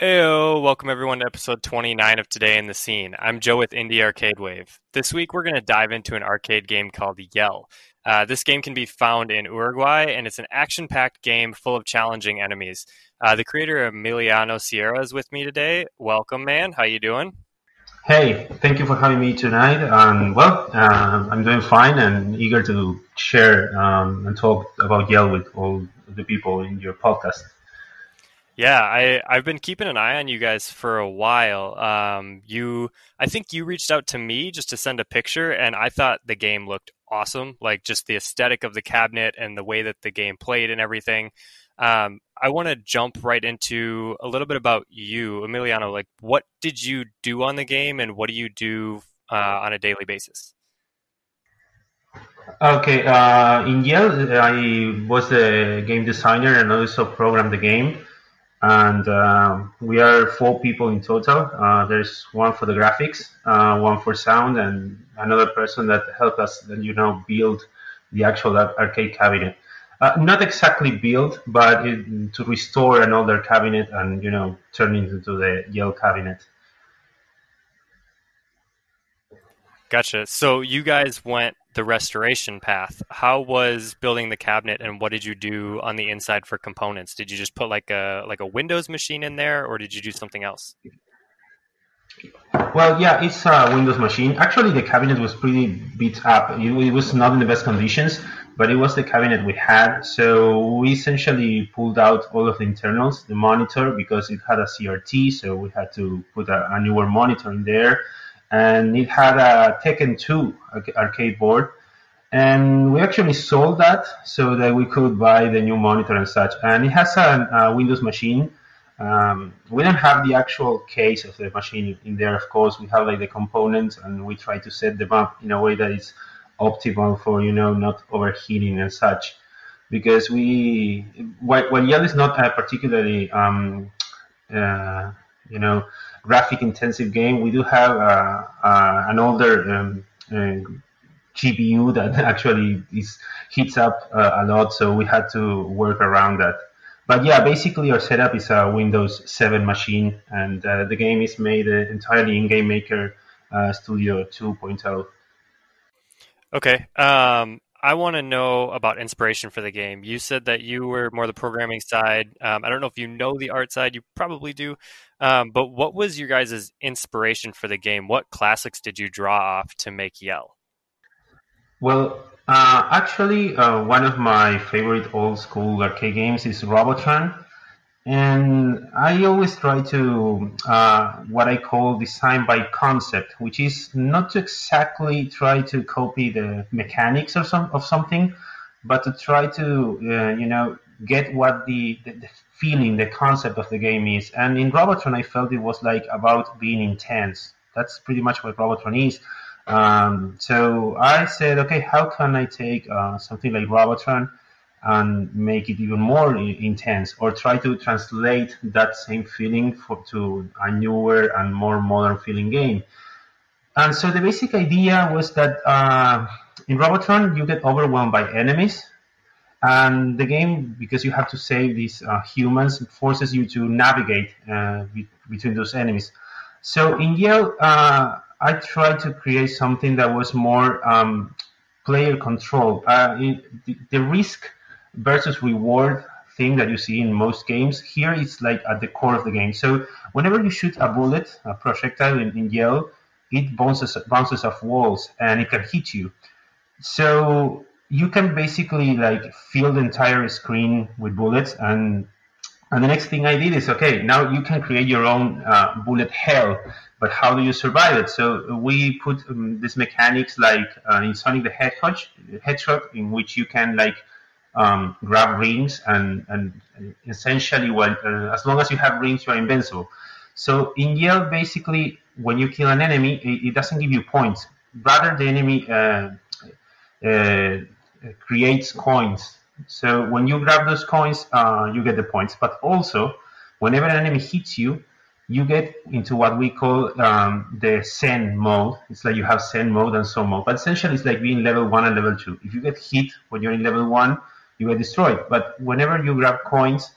Heyo, welcome everyone to episode 29 of Today in the Scene. I'm Joe with Indie Arcade Wave. This week we're going to dive into an arcade game called Yell. Uh, this game can be found in Uruguay, and it's an action-packed game full of challenging enemies. Uh, the creator Emiliano Sierra is with me today. Welcome, man. How you doing? Hey, thank you for having me tonight. Um, well, uh, I'm doing fine and eager to share um, and talk about Yell with all the people in your podcast. Yeah, I I've been keeping an eye on you guys for a while. Um, you, I think you reached out to me just to send a picture, and I thought the game looked awesome. Like just the aesthetic of the cabinet and the way that the game played and everything. Um, I want to jump right into a little bit about you, Emiliano. Like, what did you do on the game, and what do you do uh, on a daily basis? Okay, uh, in Yell, I was a game designer and also programmed the game and um, we are four people in total. Uh, there's one for the graphics, uh, one for sound, and another person that helped us, you know, build the actual arcade cabinet. Uh, not exactly build, but it, to restore an older cabinet and you know turn it into the Yell cabinet. Gotcha. So you guys went the restoration path. How was building the cabinet, and what did you do on the inside for components? Did you just put like a like a Windows machine in there, or did you do something else? Well, yeah, it's a Windows machine. Actually, the cabinet was pretty beat up. It, was not in the best conditions, but it was the cabinet we had. So we essentially pulled out all of the internals, the monitor, because it had a CRT, so we had to put a, a newer monitor in there and it had a Tekken 2 arcade board. And we actually sold that so that we could buy the new monitor and such. And it has a, a Windows machine. Um, we don't have the actual case of the machine in there, of course. We have like the components, and we try to set them up in a way that is optimal for you know not overheating and such. Because we, while, while Yell is not a particularly um, uh, you know graphic intensive game. We do have uh, uh, an older um, uh, GPU that actually is heats up a lot, so we had to work around that. But yeah, basically our setup is a Windows 7 machine, and the game is made entirely in Game Maker Studio 2.0. Okay. Um, I want to know about inspiration for the game. You said that you were more the programming side. Um, I don't know if you know the art side. You probably do. Um, but what was your guys' inspiration for the game? What classics did you draw off to make Yell? Well, uh, actually, uh, one of my favorite old school arcade games is Robotron. And I always try to uh, what I call design by concept, which is not to exactly try to copy the mechanics of some of something, but to try to uh, you know get what the, the, the, feeling, the concept of the game is. And in Robotron, I felt it was like about being intense. That's pretty much what Robotron is. Um, so I said, okay, how can I take uh, something like Robotron and make it even more intense or try to translate that same feeling for, to a newer and more modern feeling game. And so the basic idea was that uh, in Robotron you get overwhelmed by enemies, and the game because you have to save these uh, humans forces you to navigate uh, be- between those enemies. So in Yell, uh, I tried to create something that was more um, player control. Uh, it, the, the risk versus reward thing that you see in most games. Here it's like at the core of the game. So whenever you shoot a bullet, a projectile in, in Yell, it bounces bounces off walls and it can hit you. So you can basically like fill the entire screen with bullets and and the next thing I did is okay now you can create your own uh, bullet hell but how do you survive it so we put um, these mechanics like uh, in Sonic the Hedgehog Hedgehog in which you can like um, grab rings and, and essentially uh, as long as you have rings you are invincible so in Yell basically when you kill an enemy it, it doesn't give you points rather the enemy uh, uh, creates coins so when you grab those coins uh, you get the points but also whenever an enemy hits you you get into what we call um, the Zen mode. It's like you have Zen mode and so mode. But essentially, it's like being level one and level two. If you get hit when you're in level one, you get destroyed. But whenever you grab coins,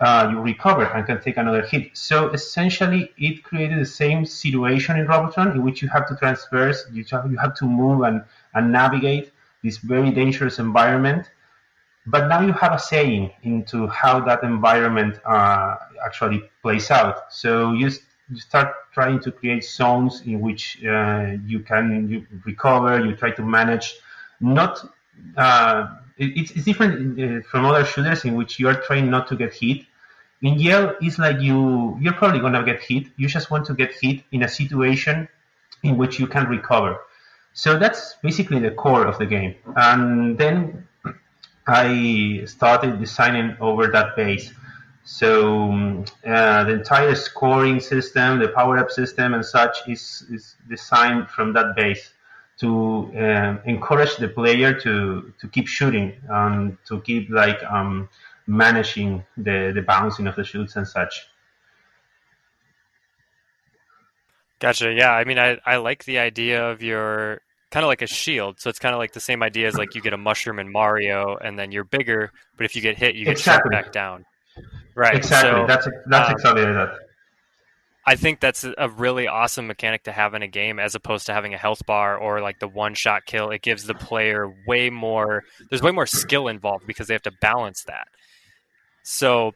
uh, you recover and can take another hit. So essentially, it created the same situation in Robotron in which you have to transverse, you have, you have to move and, and navigate this very dangerous environment. But now you have a saying into how that environment uh, actually plays out. So you, you start trying to create zones in which uh, you can you recover, you try to manage not uh, it's, it's different uh, from other shooters in which you are trying not to get hit. In Yell, it's like you you're probably gonna get hit. You just want to get hit in a situation in which you can recover. So that's basically the core of the game. And then I started designing over that base. So um, uh, the entire scoring system, the power up system, and such is, is designed from that base to uh, encourage the player to to keep shooting and to keep like um, managing the the bouncing of the shoots and such. Gotcha. Yeah, I mean, I I like the idea of your kind of like a shield. So it's kind of like the same idea as like you get a mushroom in Mario, and then you're bigger, but if you get hit, you get exactly. shot back down. Right. Exactly. So, that's that's um, exactly that. I think that's a really awesome mechanic to have in a game as opposed to having a health bar or like the one shot kill. It gives the player way more, there's way more skill involved because they have to balance that. So,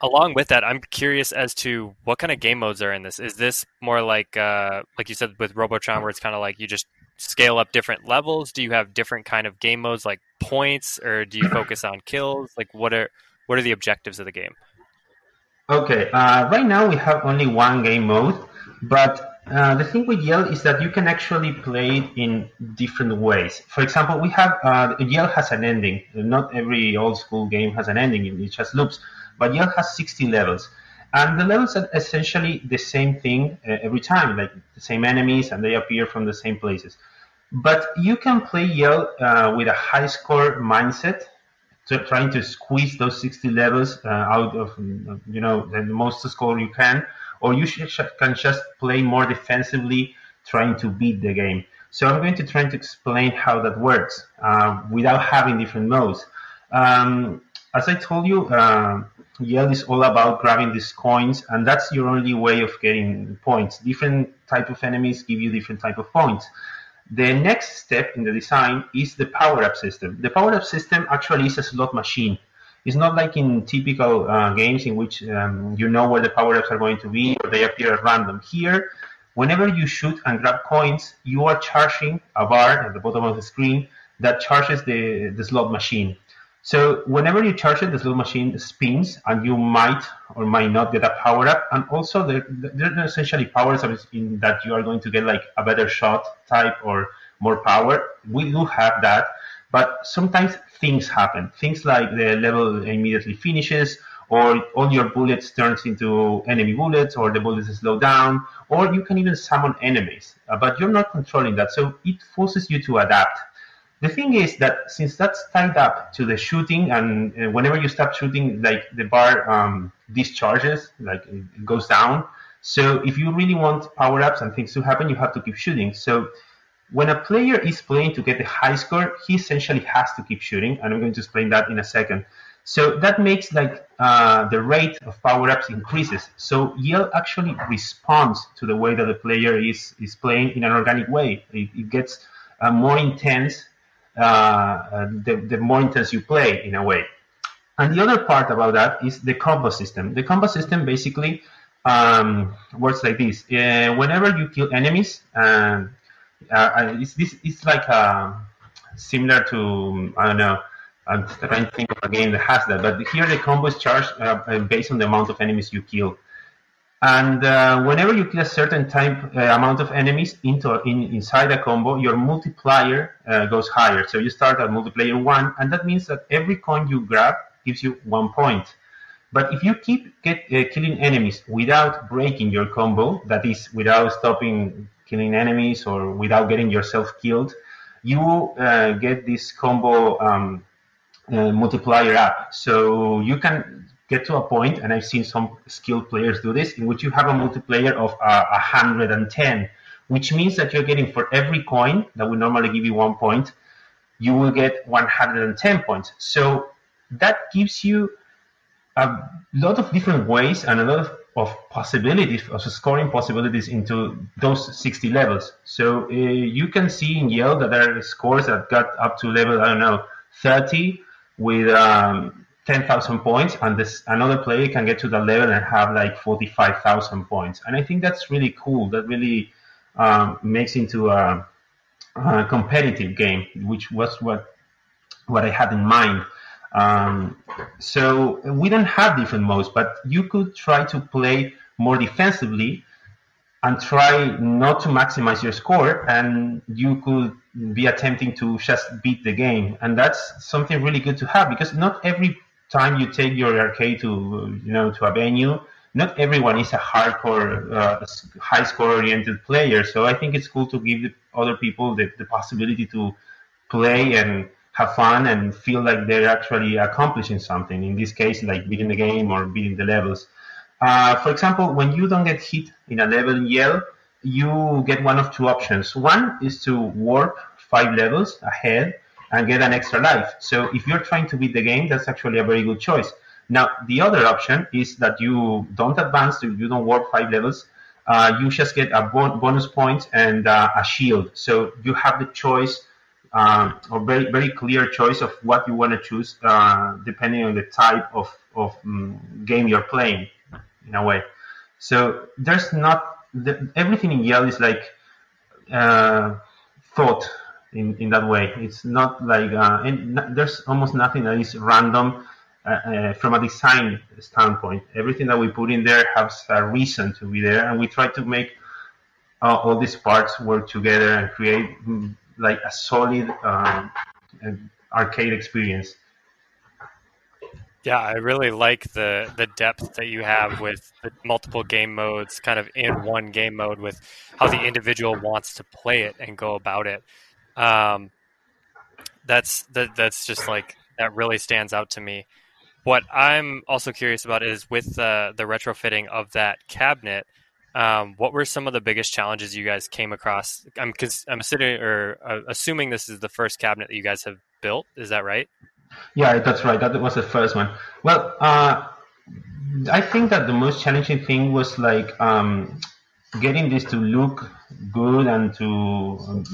along with that, I'm curious as to what kind of game modes are in this. Is this more like, uh, like you said with Robotron, where it's kind of like you just scale up different levels? Do you have different kind of game modes like points, or do you focus on kills? Like, what are what are the objectives of the game? Okay, uh, right now we have only one game mode, but uh, the thing with Yell is that you can actually play it in different ways. For example, we have uh, Yell has an ending. Not every old school game has an ending; it just loops. But Yell has 60 levels, and the levels are essentially the same thing uh, every time, like the same enemies, and they appear from the same places. But you can play Yell uh, with a high score mindset trying to squeeze those 60 levels uh, out of you know the most score you can, or you should, can just play more defensively, trying to beat the game. So I'm going to try to explain how that works uh, without having different modes. Um, as I told you, uh, Yell is all about grabbing these coins, and that's your only way of getting points. Different type of enemies give you different type of points. The next step in the design is the power-up system. The power-up system actually is a slot machine. It's not like in typical uh, games in which um, you know where the power-ups are going to be or they appear at random. Here, whenever you shoot and grab coins, you are charging a bar at the bottom of the screen that charges the, the slot machine. So whenever you charge it, this little machine spins, and you might or might not get a power up. And also, there, are essentially powers in that you are going to get like a better shot type or more power. We do have that, but sometimes things happen. Things like the level immediately finishes, or all your bullets turns into enemy bullets, or the bullets slow down, or you can even summon enemies. Uh, but you're not controlling that, so it forces you to adapt the thing is that since that's tied up to the shooting, and uh, whenever you stop shooting, like the bar um, discharges, like it goes down. So if you really want power ups and things to happen, you have to keep shooting. So when a player is playing to get the high score, he essentially has to keep shooting, and I'm going to explain that in a second. So that makes like uh, the rate of power ups increases. So Yell actually responds to the way that the player is is playing in an organic way. It, it gets uh, more intense the, the more intense you play in a way. And the other part about that is the combo system. The combo system basically um, works like this. Uh, whenever you kill enemies, um, uh, it's, this, it's like uh, similar to, I don't know, I'm trying to think of a game that has that, but here the combo is charged uh, based on the amount of enemies you kill. And uh, whenever you kill a certain type uh, amount of enemies into in, inside a combo, your multiplier uh, goes higher. So you start at multiplier one, and that means that every coin you grab gives you one point. But if you keep get, uh, killing enemies without breaking your combo, that is, without stopping killing enemies or without getting yourself killed, you uh, get this combo um, uh, multiplier up. So you can get to a point, and I've seen some skilled players do this, in which you have a multiplayer of uh, 110, which means that you're getting for every coin that would normally give you one point, you will get 110 points. So that gives you a lot of different ways and a lot of, of possibilities of scoring possibilities into those 60 levels. So uh, you can see in Yell that there are scores that got up to level I don't know 30 with um, 10,000 points, and this another player can get to the level and have like 45,000 points. And I think that's really cool. That really um, makes into a, a, competitive game, which was what what I had in mind. Um, so we don't have different modes, but you could try to play more defensively and try not to maximize your score, and you could be attempting to just beat the game. And that's something really good to have because not every time you take your arcade to you know to a venue, not everyone is a hardcore, uh, high score oriented player. So I think it's cool to give other people the, the possibility to play and have fun and feel like they're actually accomplishing something. In this case, like beating the game or beating the levels. Uh, for example, when you don't get hit in a level in Yell, you get one of two options. One is to warp five levels ahead and get an extra life. So if you're trying to beat the game, that's actually a very good choice. Now, the other option is that you don't advance, you don't warp five levels. Uh, you just get a bonus point and uh, a shield. So you have the choice uh, or very very clear choice of what you want to choose uh, depending on the type of of um, game you're playing in a way so there's not the, everything in Yell is like uh, thought in, in that way it's not like uh, and there's almost nothing that is random uh, uh, from a design standpoint everything that we put in there has a reason to be there and we try to make all these parts work together and create mm, like a solid um, arcade experience. Yeah, I really like the the depth that you have with the multiple game modes, kind of in one game mode, with how the individual wants to play it and go about it. Um, that's that that's just like that really stands out to me. What I'm also curious about is with the the retrofitting of that cabinet. Um, what were some of the biggest challenges you guys came across? I'm because I'm sitting or uh, assuming this is the first cabinet that you guys have built. Is that right? Yeah, that's right. That was the first one. Well, uh, I think that the most challenging thing was like um, getting this to look good and to,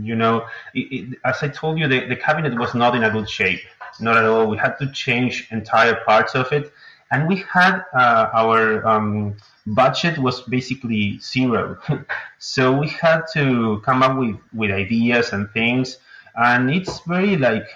you know, it, it, as I told you, the, the cabinet was not in a good shape. Not at all. We had to change entire parts of it and we had uh, our um, budget was basically zero so we had to come up with, with ideas and things and it's very like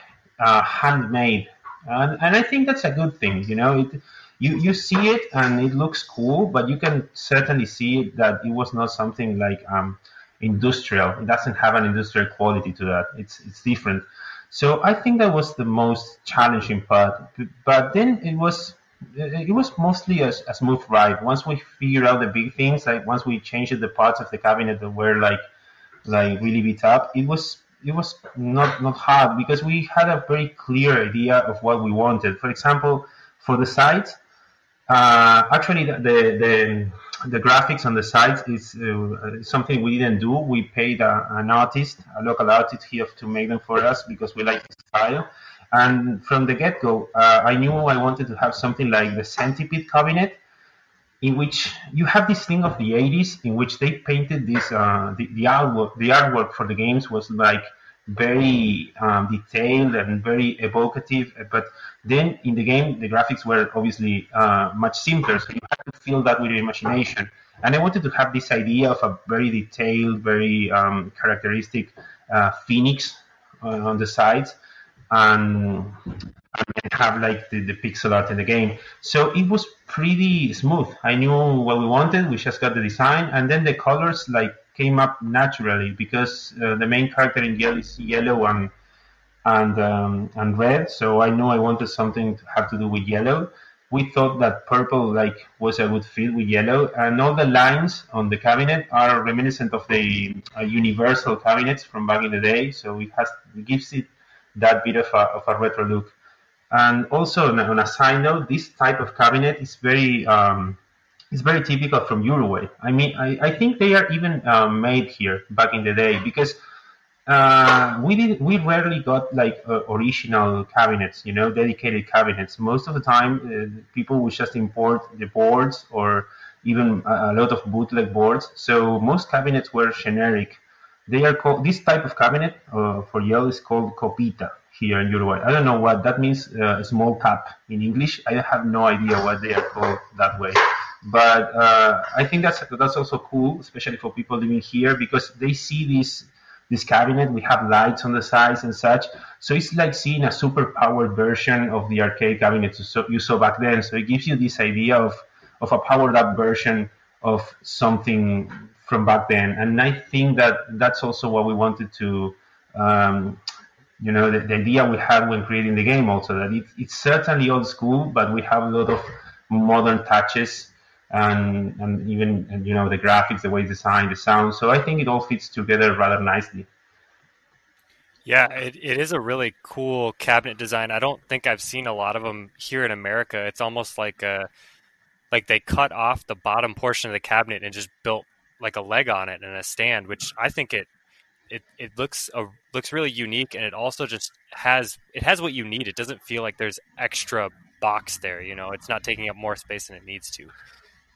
uh, handmade and, and i think that's a good thing you know it, you, you see it and it looks cool but you can certainly see that it was not something like um, industrial it doesn't have an industrial quality to that it's, it's different so i think that was the most challenging part but then it was it was mostly a, a, smooth ride. Once we figured out the big things, like once we changed the parts of the cabinet that were like like really beat up, it was it was not not hard because we had a very clear idea of what we wanted. For example, for the sides, actually the, the the graphics on the sides is uh, something we didn't do. We paid a, an artist, a local artist here to make them for us because we like the style. And from the get go, uh, I knew I wanted to have something like the Centipede cabinet, in which you have this thing of the 80s, in which they painted this, uh, the, the, artwork, the artwork for the games was like very um, detailed and very evocative. But then in the game, the graphics were obviously uh, much simpler, so you had to feel that with your imagination. And I wanted to have this idea of a very detailed, very um, characteristic uh, phoenix on the sides and, and have like the, the pixel art in the game. So it was pretty smooth. I knew what we wanted. We just got the design, and then the colors like came up naturally because uh, the main character in Yell is yellow and and um, and red. So I knew I wanted something to have to do with yellow. We thought that purple like was a good fit with yellow, and all the lines on the cabinet are reminiscent of the uh, Universal cabinets from back in the day. So it has it gives it that bit of a, of a retro look. And also on a side note, this type of cabinet is very um, is very typical from Uruguay. I mean, I, I think they are even um, made here back in the day because uh, we did we rarely got like uh, original cabinets, you know, dedicated cabinets. Most of the time, uh, people would just import the boards or even a, a lot of bootleg boards. So most cabinets were generic. They are called this type of cabinet uh, for Yell is called copita here in Uruguay. I don't know what that means. Uh, small cup in English. I have no idea what they are called that way. But uh, I think that's that's also cool, especially for people living here, because they see this this cabinet. We have lights on the sides and such. So it's like seeing a super powered version of the arcade cabinet you saw back then. So it gives you this idea of, of a powered up version of something from back then. And I think that that's also what we wanted to, um, you know, the, the, idea we had when creating the game also that it, it's certainly old school, but we have a lot of modern touches and and even you know the graphics, the way it's designed, the sound. So I think it all fits together rather nicely. Yeah, it, it is a really cool cabinet design. I don't think I've seen a lot of them here in America. It's almost like a like they cut off the bottom portion of the cabinet and just built like a leg on it and a stand, which I think it it, it looks a, looks really unique and it also just has it has what you need. It doesn't feel like there's extra box there, you know. It's not taking up more space than it needs to.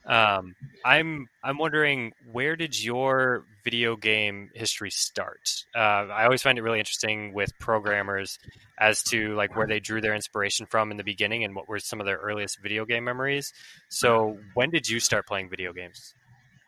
Um, I'm I'm wondering where did your video game history start? Uh, I always find it really interesting with programmers as to like where they drew their inspiration from in the beginning and what were some of their earliest video game memories. So when did you start playing video games?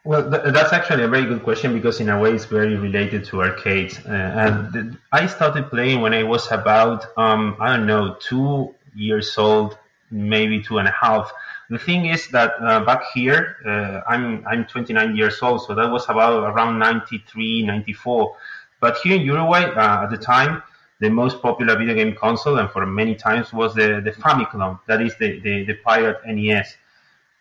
Well, th- that's actually a very good question because in a way it's very related to arcades. Uh, and th- I started playing when I was about um, I don't know two years old, maybe two and a half the thing is that uh, back here, uh, I'm I'm 29 years old, so that was about around 93, 94. But here in Uruguay, uh, at the time, the most popular video game console, and for many times, was the the Famiclone. That is the the, the pirate NES.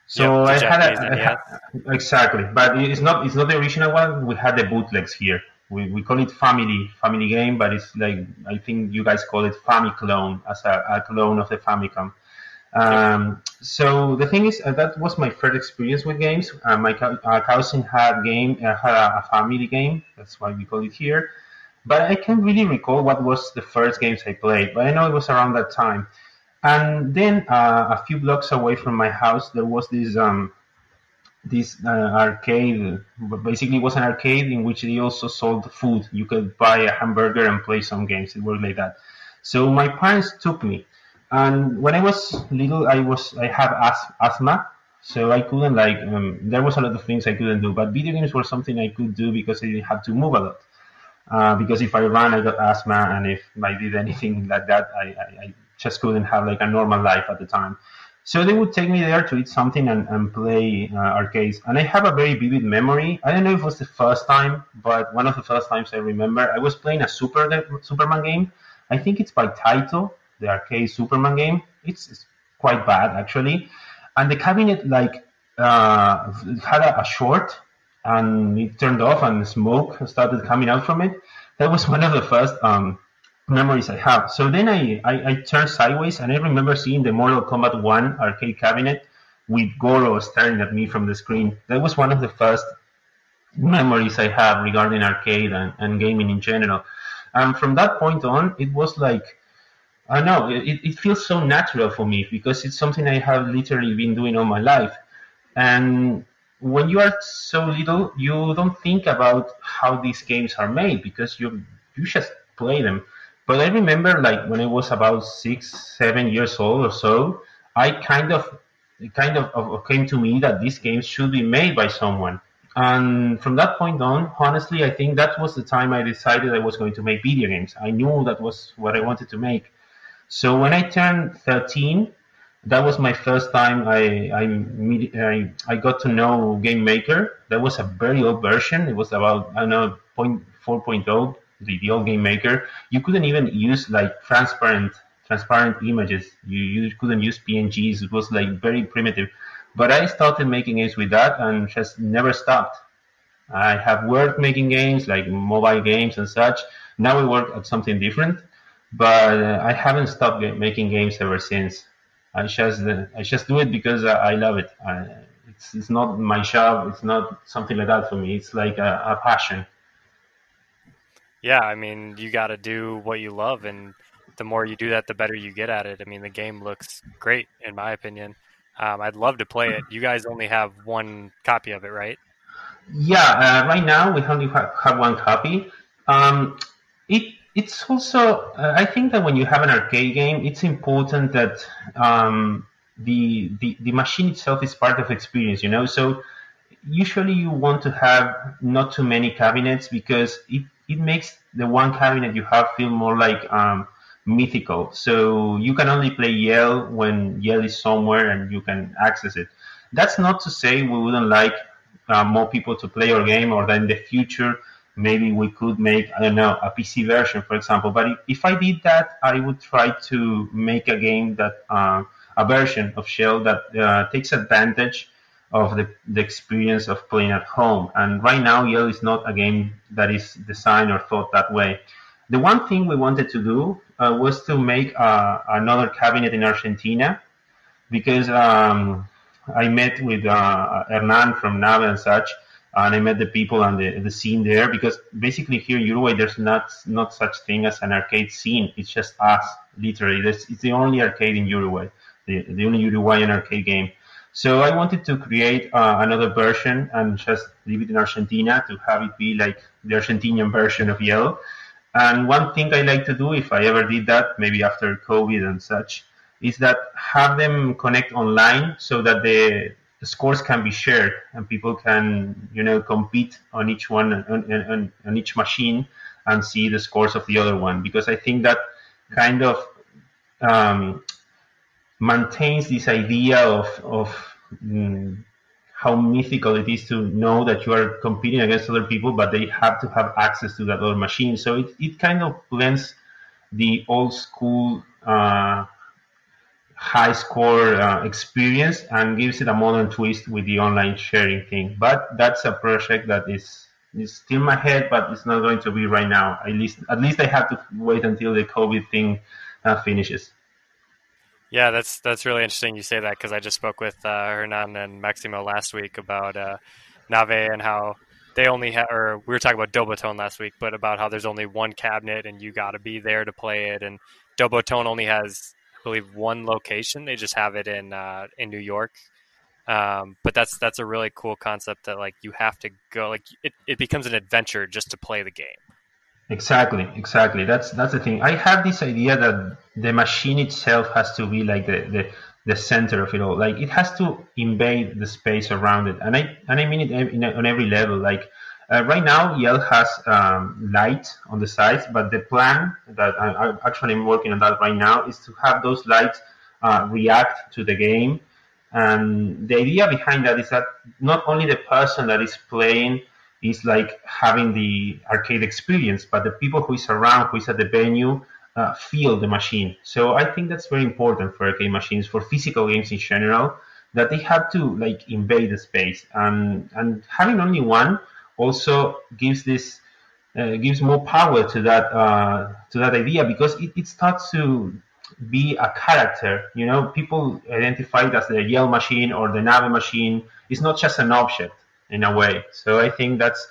So yep, I had a, exactly, but it's not it's not the original one. We had the bootlegs here. We, we call it family family game, but it's like I think you guys call it Famiclone as a, a clone of the Famicom. Um, so the thing is, uh, that was my first experience with games. Uh, my uh, cousin had game uh, had a, a, family game. That's why we call it here. But I can't really recall what was the first games I played. But I know it was around that time. And then uh, a few blocks away from my house, there was this um, this uh, arcade. Basically, it was an arcade in which they also sold food. You could buy a hamburger and play some games. It worked like that. So my parents took me and when I was little, I was I had asthma, so I couldn't like um, there was a lot of things I couldn't do. But video games were something I could do because I didn't have to move a lot. Uh, because if I ran, I got asthma, and if I did anything like that, I, I, I, just couldn't have like a normal life at the time. So they would take me there to eat something and, and play uh, arcades. And I have a very vivid memory. I don't know if it was the first time, but one of the first times I remember, I was playing a Super Superman game. I think it's by Taito the arcade Superman game. It's, it's quite bad actually, and the cabinet like uh, had a, a, short and it turned off and smoke started coming out from it. That was one of the first um, memories I have. So then I, I, I, turned sideways and I remember seeing the Mortal Kombat 1 arcade cabinet with Goro staring at me from the screen. That was one of the first memories I have regarding arcade and, and gaming in general. And from that point on, it was like I know it, it feels so natural for me because it's something I have literally been doing all my life. And when you are so little, you don't think about how these games are made because you you just play them. But I remember like when I was about six, seven years old or so, I kind of kind of, of came to me that these games should be made by someone. And from that point on, honestly, I think that was the time I decided I was going to make video games. I knew that was what I wanted to make. So when I turned 13, that was my first time I I, I, I got to know Game Maker. That was a very old version. It was about I don't know 4.0, the, the old Game Maker. You couldn't even use like transparent transparent images. You, you couldn't use PNGs. It was like very primitive. But I started making games with that and just never stopped. I have worked making games like mobile games and such. Now I work at something different but uh, I haven't stopped making games ever since. I just uh, I just do it because I, I love it. I, it's it's not my job. It's not something like that for me. It's like a, a passion. Yeah, I mean, you got to do what you love, and the more you do that, the better you get at it. I mean, the game looks great, in my opinion. Um, I'd love to play it. You guys only have one copy of it, right? Yeah, uh, right now we only have one copy. Um, it it's also uh, I think that when you have an arcade game, it's important that um, the, the the machine itself is part of experience. You know, so usually you want to have not too many cabinets because it it makes the one cabinet you have feel more like um, mythical. So you can only play Yell when Yell is somewhere and you can access it. That's not to say we wouldn't like uh, more people to play our game or that in the future maybe we could make I don't know a PC version, for example. But if, I did that, I would try to make a game that uh, a version of Shell that uh, takes advantage of the, the experience of playing at home. And right now, Yell is not a game that is designed or thought that way. The one thing we wanted to do uh, was to make uh, another cabinet in Argentina because um, I met with uh, Hernan from Nave and such, and I met the people and the, the scene there because basically here in Uruguay there's not not such thing as an arcade scene. It's just us, literally. It's, it's the only arcade in Uruguay, the, the only Uruguayan arcade game. So I wanted to create uh, another version and just leave it in Argentina to have it be like the Argentinian version of Yell. And one thing I like to do, if I ever did that, maybe after COVID and such, is that have them connect online so that the scores can be shared and people can, you know, compete on each one on, on, on each machine and see the scores of the other one. Because I think that kind of um, maintains this idea of, of mm, how mythical it is to know that you are competing against other people, but they have to have access to that other machine. So it, it kind of blends the old school uh, high score uh, experience and gives it a modern twist with the online sharing thing. But that's a project that is is still in my head, but it's not going to be right now. At least at least I have to wait until the COVID thing uh, finishes. Yeah, that's that's really interesting you say that because I just spoke with uh, Hernan and Maximo last week about uh, Nave and how they only have, or we were talking about Dobotone last week, but about how there's only one cabinet and you got to be there to play it. And Dobotone only has, believe, one location. They just have it in uh, in New York. Um, but that's that's a really cool concept that like you have to go like it, it becomes an adventure just to play the game. Exactly, exactly. That's that's the thing. I have this idea that the machine itself has to be like the, the, the center of it all. Like it has to invade the space around it, and I and I mean it in, on every level. Like uh, right now, Yell has um, light on the sides, but the plan that I, I actually working on that right now is to have those lights uh, react to the game. And the idea behind that is that not only the person that is playing is like having the arcade experience, but the people who is around, who is at the venue, uh, feel the machine. So I think that's very important for arcade machines, for physical games in general, that they have to like invade the space. And and having only one also gives this uh, gives more power to that uh, to that idea because it, it starts to be a character. You know, people identify it as the Yell machine or the Nave machine. It's not just an object in a way. So I think that's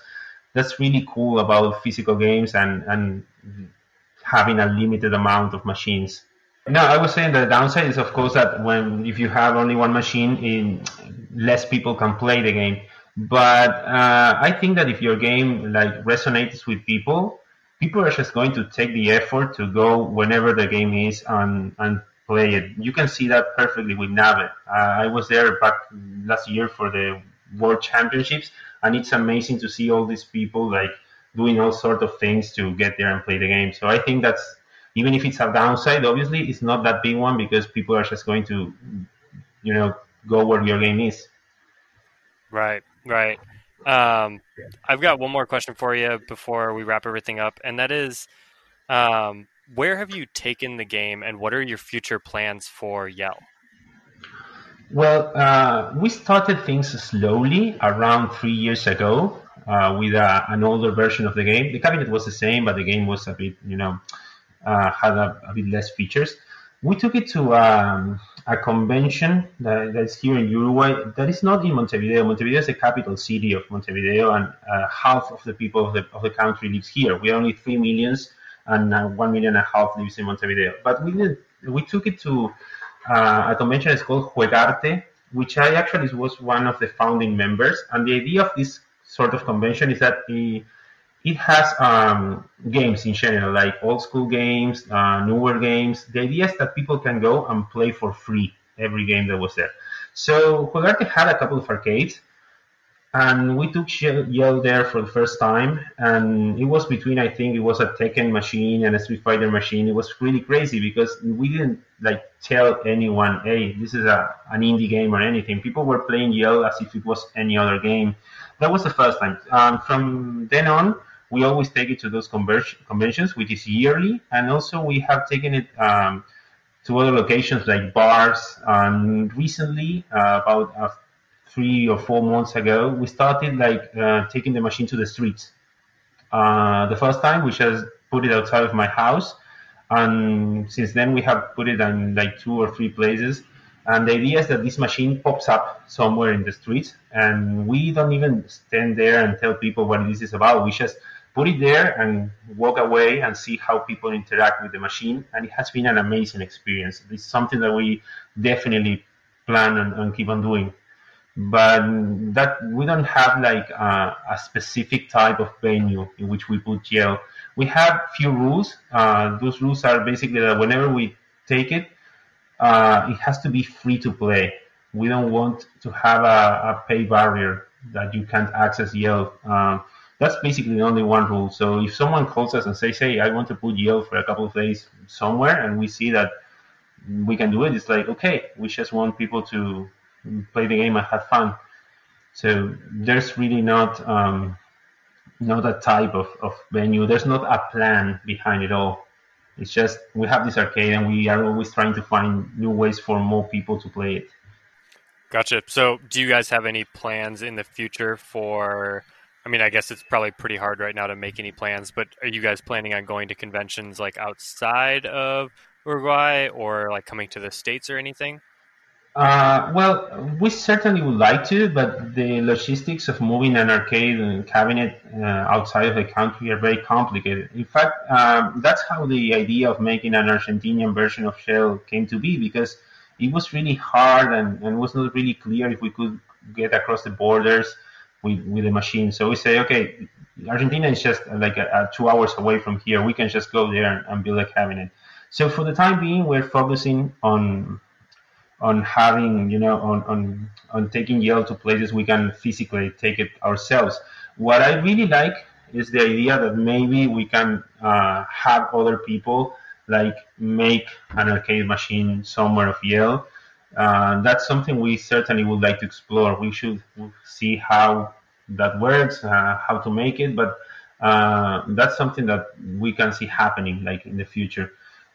that's really cool about physical games and and having a limited amount of machines. No, I was saying the downside is of course that when if you have only one machine, in, less people can play the game. But uh, I think that if your game like resonates with people, people are just going to take the effort to go whenever the game is and and play it. You can see that perfectly with Nave. Uh, I was there back last year for the World Championships, and it's amazing to see all these people like doing all sort of things to get there and play the game. So I think that's even if it's a downside, obviously it's not that big one because people are just going to, you know, go where your game is. Right, right. Um, I've got one more question for you before we wrap everything up, and that is, um, where have you taken the game, and what are your future plans for Yell? Well, uh, we started things slowly around three years ago uh, with a, an older version of the game. The cabinet was the same, but the game was a bit, you know, uh, had a, a, bit less features. We took it to um, a convention that, that's here in Uruguay that is not in Montevideo. Montevideo is the capital city of Montevideo, and uh, half of the people of the, of the country lives here. We are only three millions, and uh, one million and a half lives in Montevideo. But we did, we took it to uh, a convention. It's called Juegarte, which I actually was one of the founding members. And the idea of this sort of convention is that the it has um, games in general, like old school games, uh, newer games. The idea is that people can go and play for free every game that was there. So Juegarte had a couple of arcades, and we took Yell there for the first time, and it was between I think it was a Tekken machine and a Street Fighter machine. It was really crazy because we didn't like tell anyone, "Hey, this is a an indie game or anything." People were playing Yell as if it was any other game. That was the first time. Um, from then on, we always take it to those conventions, which is yearly, and also we have taken it um, to other locations like bars. And recently, uh, about uh, three or four months ago, we started like uh, taking the machine to the streets. Uh, the first time, we just put it outside of my house, and since then we have put it in like two or three places. And the idea is that this machine pops up somewhere in the streets, and we don't even stand there and tell people what this is about. We just put it there and walk away and see how people interact with the machine. And it has been an amazing experience. It's something that we definitely plan and, and keep on doing. But that we don't have like a, a, specific type of venue in which we put Yell. We have few rules. Uh, those rules are basically that whenever we take it, uh, it has to be free to play. We don't want to have a, a pay barrier that you can't access Yell. Uh, that's basically only one rule. So if someone calls us and says, "Hey, I want to put Yell for a couple of days somewhere," and we see that we can do it, it's like, okay, we just want people to play the game and have fun. So there's really not um, not a type of, of venue. There's not a plan behind it all. It's just we have this arcade and we are always trying to find new ways for more people to play it. Gotcha. So, do you guys have any plans in the future for I mean, I guess it's probably pretty hard right now to make any plans, but are you guys planning on going to conventions like outside of Uruguay or like coming to the States or anything? Uh, well, we certainly would like to, but the logistics of moving an arcade and cabinet uh, outside of the country are very complicated. In fact, um, that's how the idea of making an Argentinian version of Shell came to be, because it was really hard and, and was not really clear if we could get across the borders with, with the machine. So we say, okay, Argentina is just like a, a two hours away from here. We can just go there and, and build a cabinet. So for the time being, we're focusing on on having you know on, on on taking Yell to places we can physically take it ourselves. What I really like is the idea that maybe we can uh, have other people like make an arcade machine somewhere of Yell uh, that's something we certainly would like to explore. We should see how that works, uh, how to make it, but uh, that's something that we can see happening like in the future.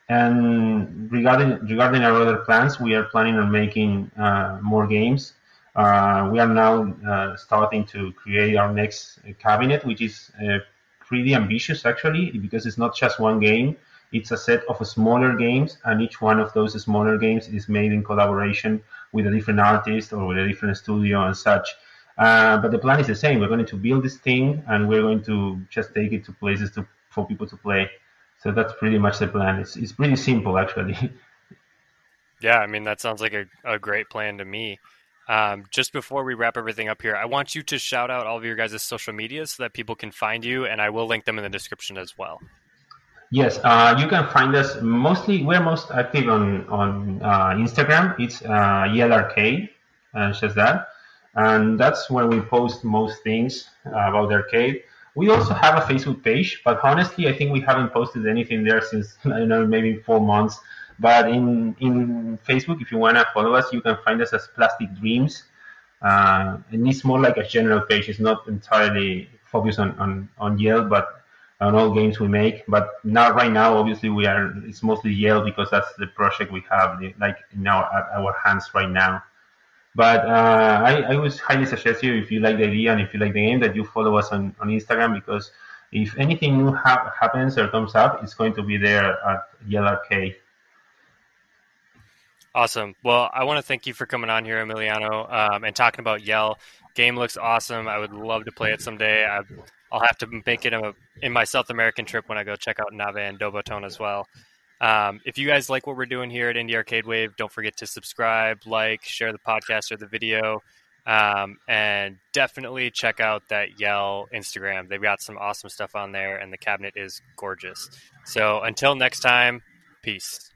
And regarding regarding our other plans, we are planning on making uh, more games. Uh, we are now starting to create our next cabinet, which is pretty ambitious actually, because it's not just one game it's a set of smaller games, and each one of those smaller games is made in collaboration with a different artist or with a different studio and such. Uh, but the plan is the same. We're going to build this thing, and we're going to just take it to places to, for people to play. So that's pretty much the plan. It's it's pretty simple, actually. Yeah, I mean that sounds like a, a great plan to me. Um, just before we wrap everything up here, I want you to shout out all of your guys' social media so that people can find you, and I will link them in the description as well. Yes, uh, you can find us mostly. We're most active on on uh, Instagram. It's uh, and uh, and that's where we post most things about arcade. We also have a Facebook page, but honestly, I think we haven't posted anything there since I don't know maybe four months. But in in Facebook, if you wanna follow us, you can find us as Plastic Dreams, uh, and it's more like a general page. It's not entirely focused on on on Yell, but on all games we make. But not right now, obviously, we are it's mostly Yell because that's the project we have like now at our hands right now. But uh, I, I would highly suggest you if you like the idea and if you like the game that you follow us on, on Instagram because if anything new ha- happens or comes up, it's going to be there at Yell Arcade. Awesome. Well, I want to thank you for coming on here, Emiliano, um, and talking about Yell. Game looks awesome. I would love to play it someday. I, will have to make it a, in, my South American trip when I go check out Nave and Dobotone as well. Um, if you guys like what we're doing here at Indie Arcade Wave, don't forget to subscribe, like, share the podcast or the video, um, and definitely check out that Yell Instagram. They've got some awesome stuff on there, and the cabinet is gorgeous. So until next time, peace.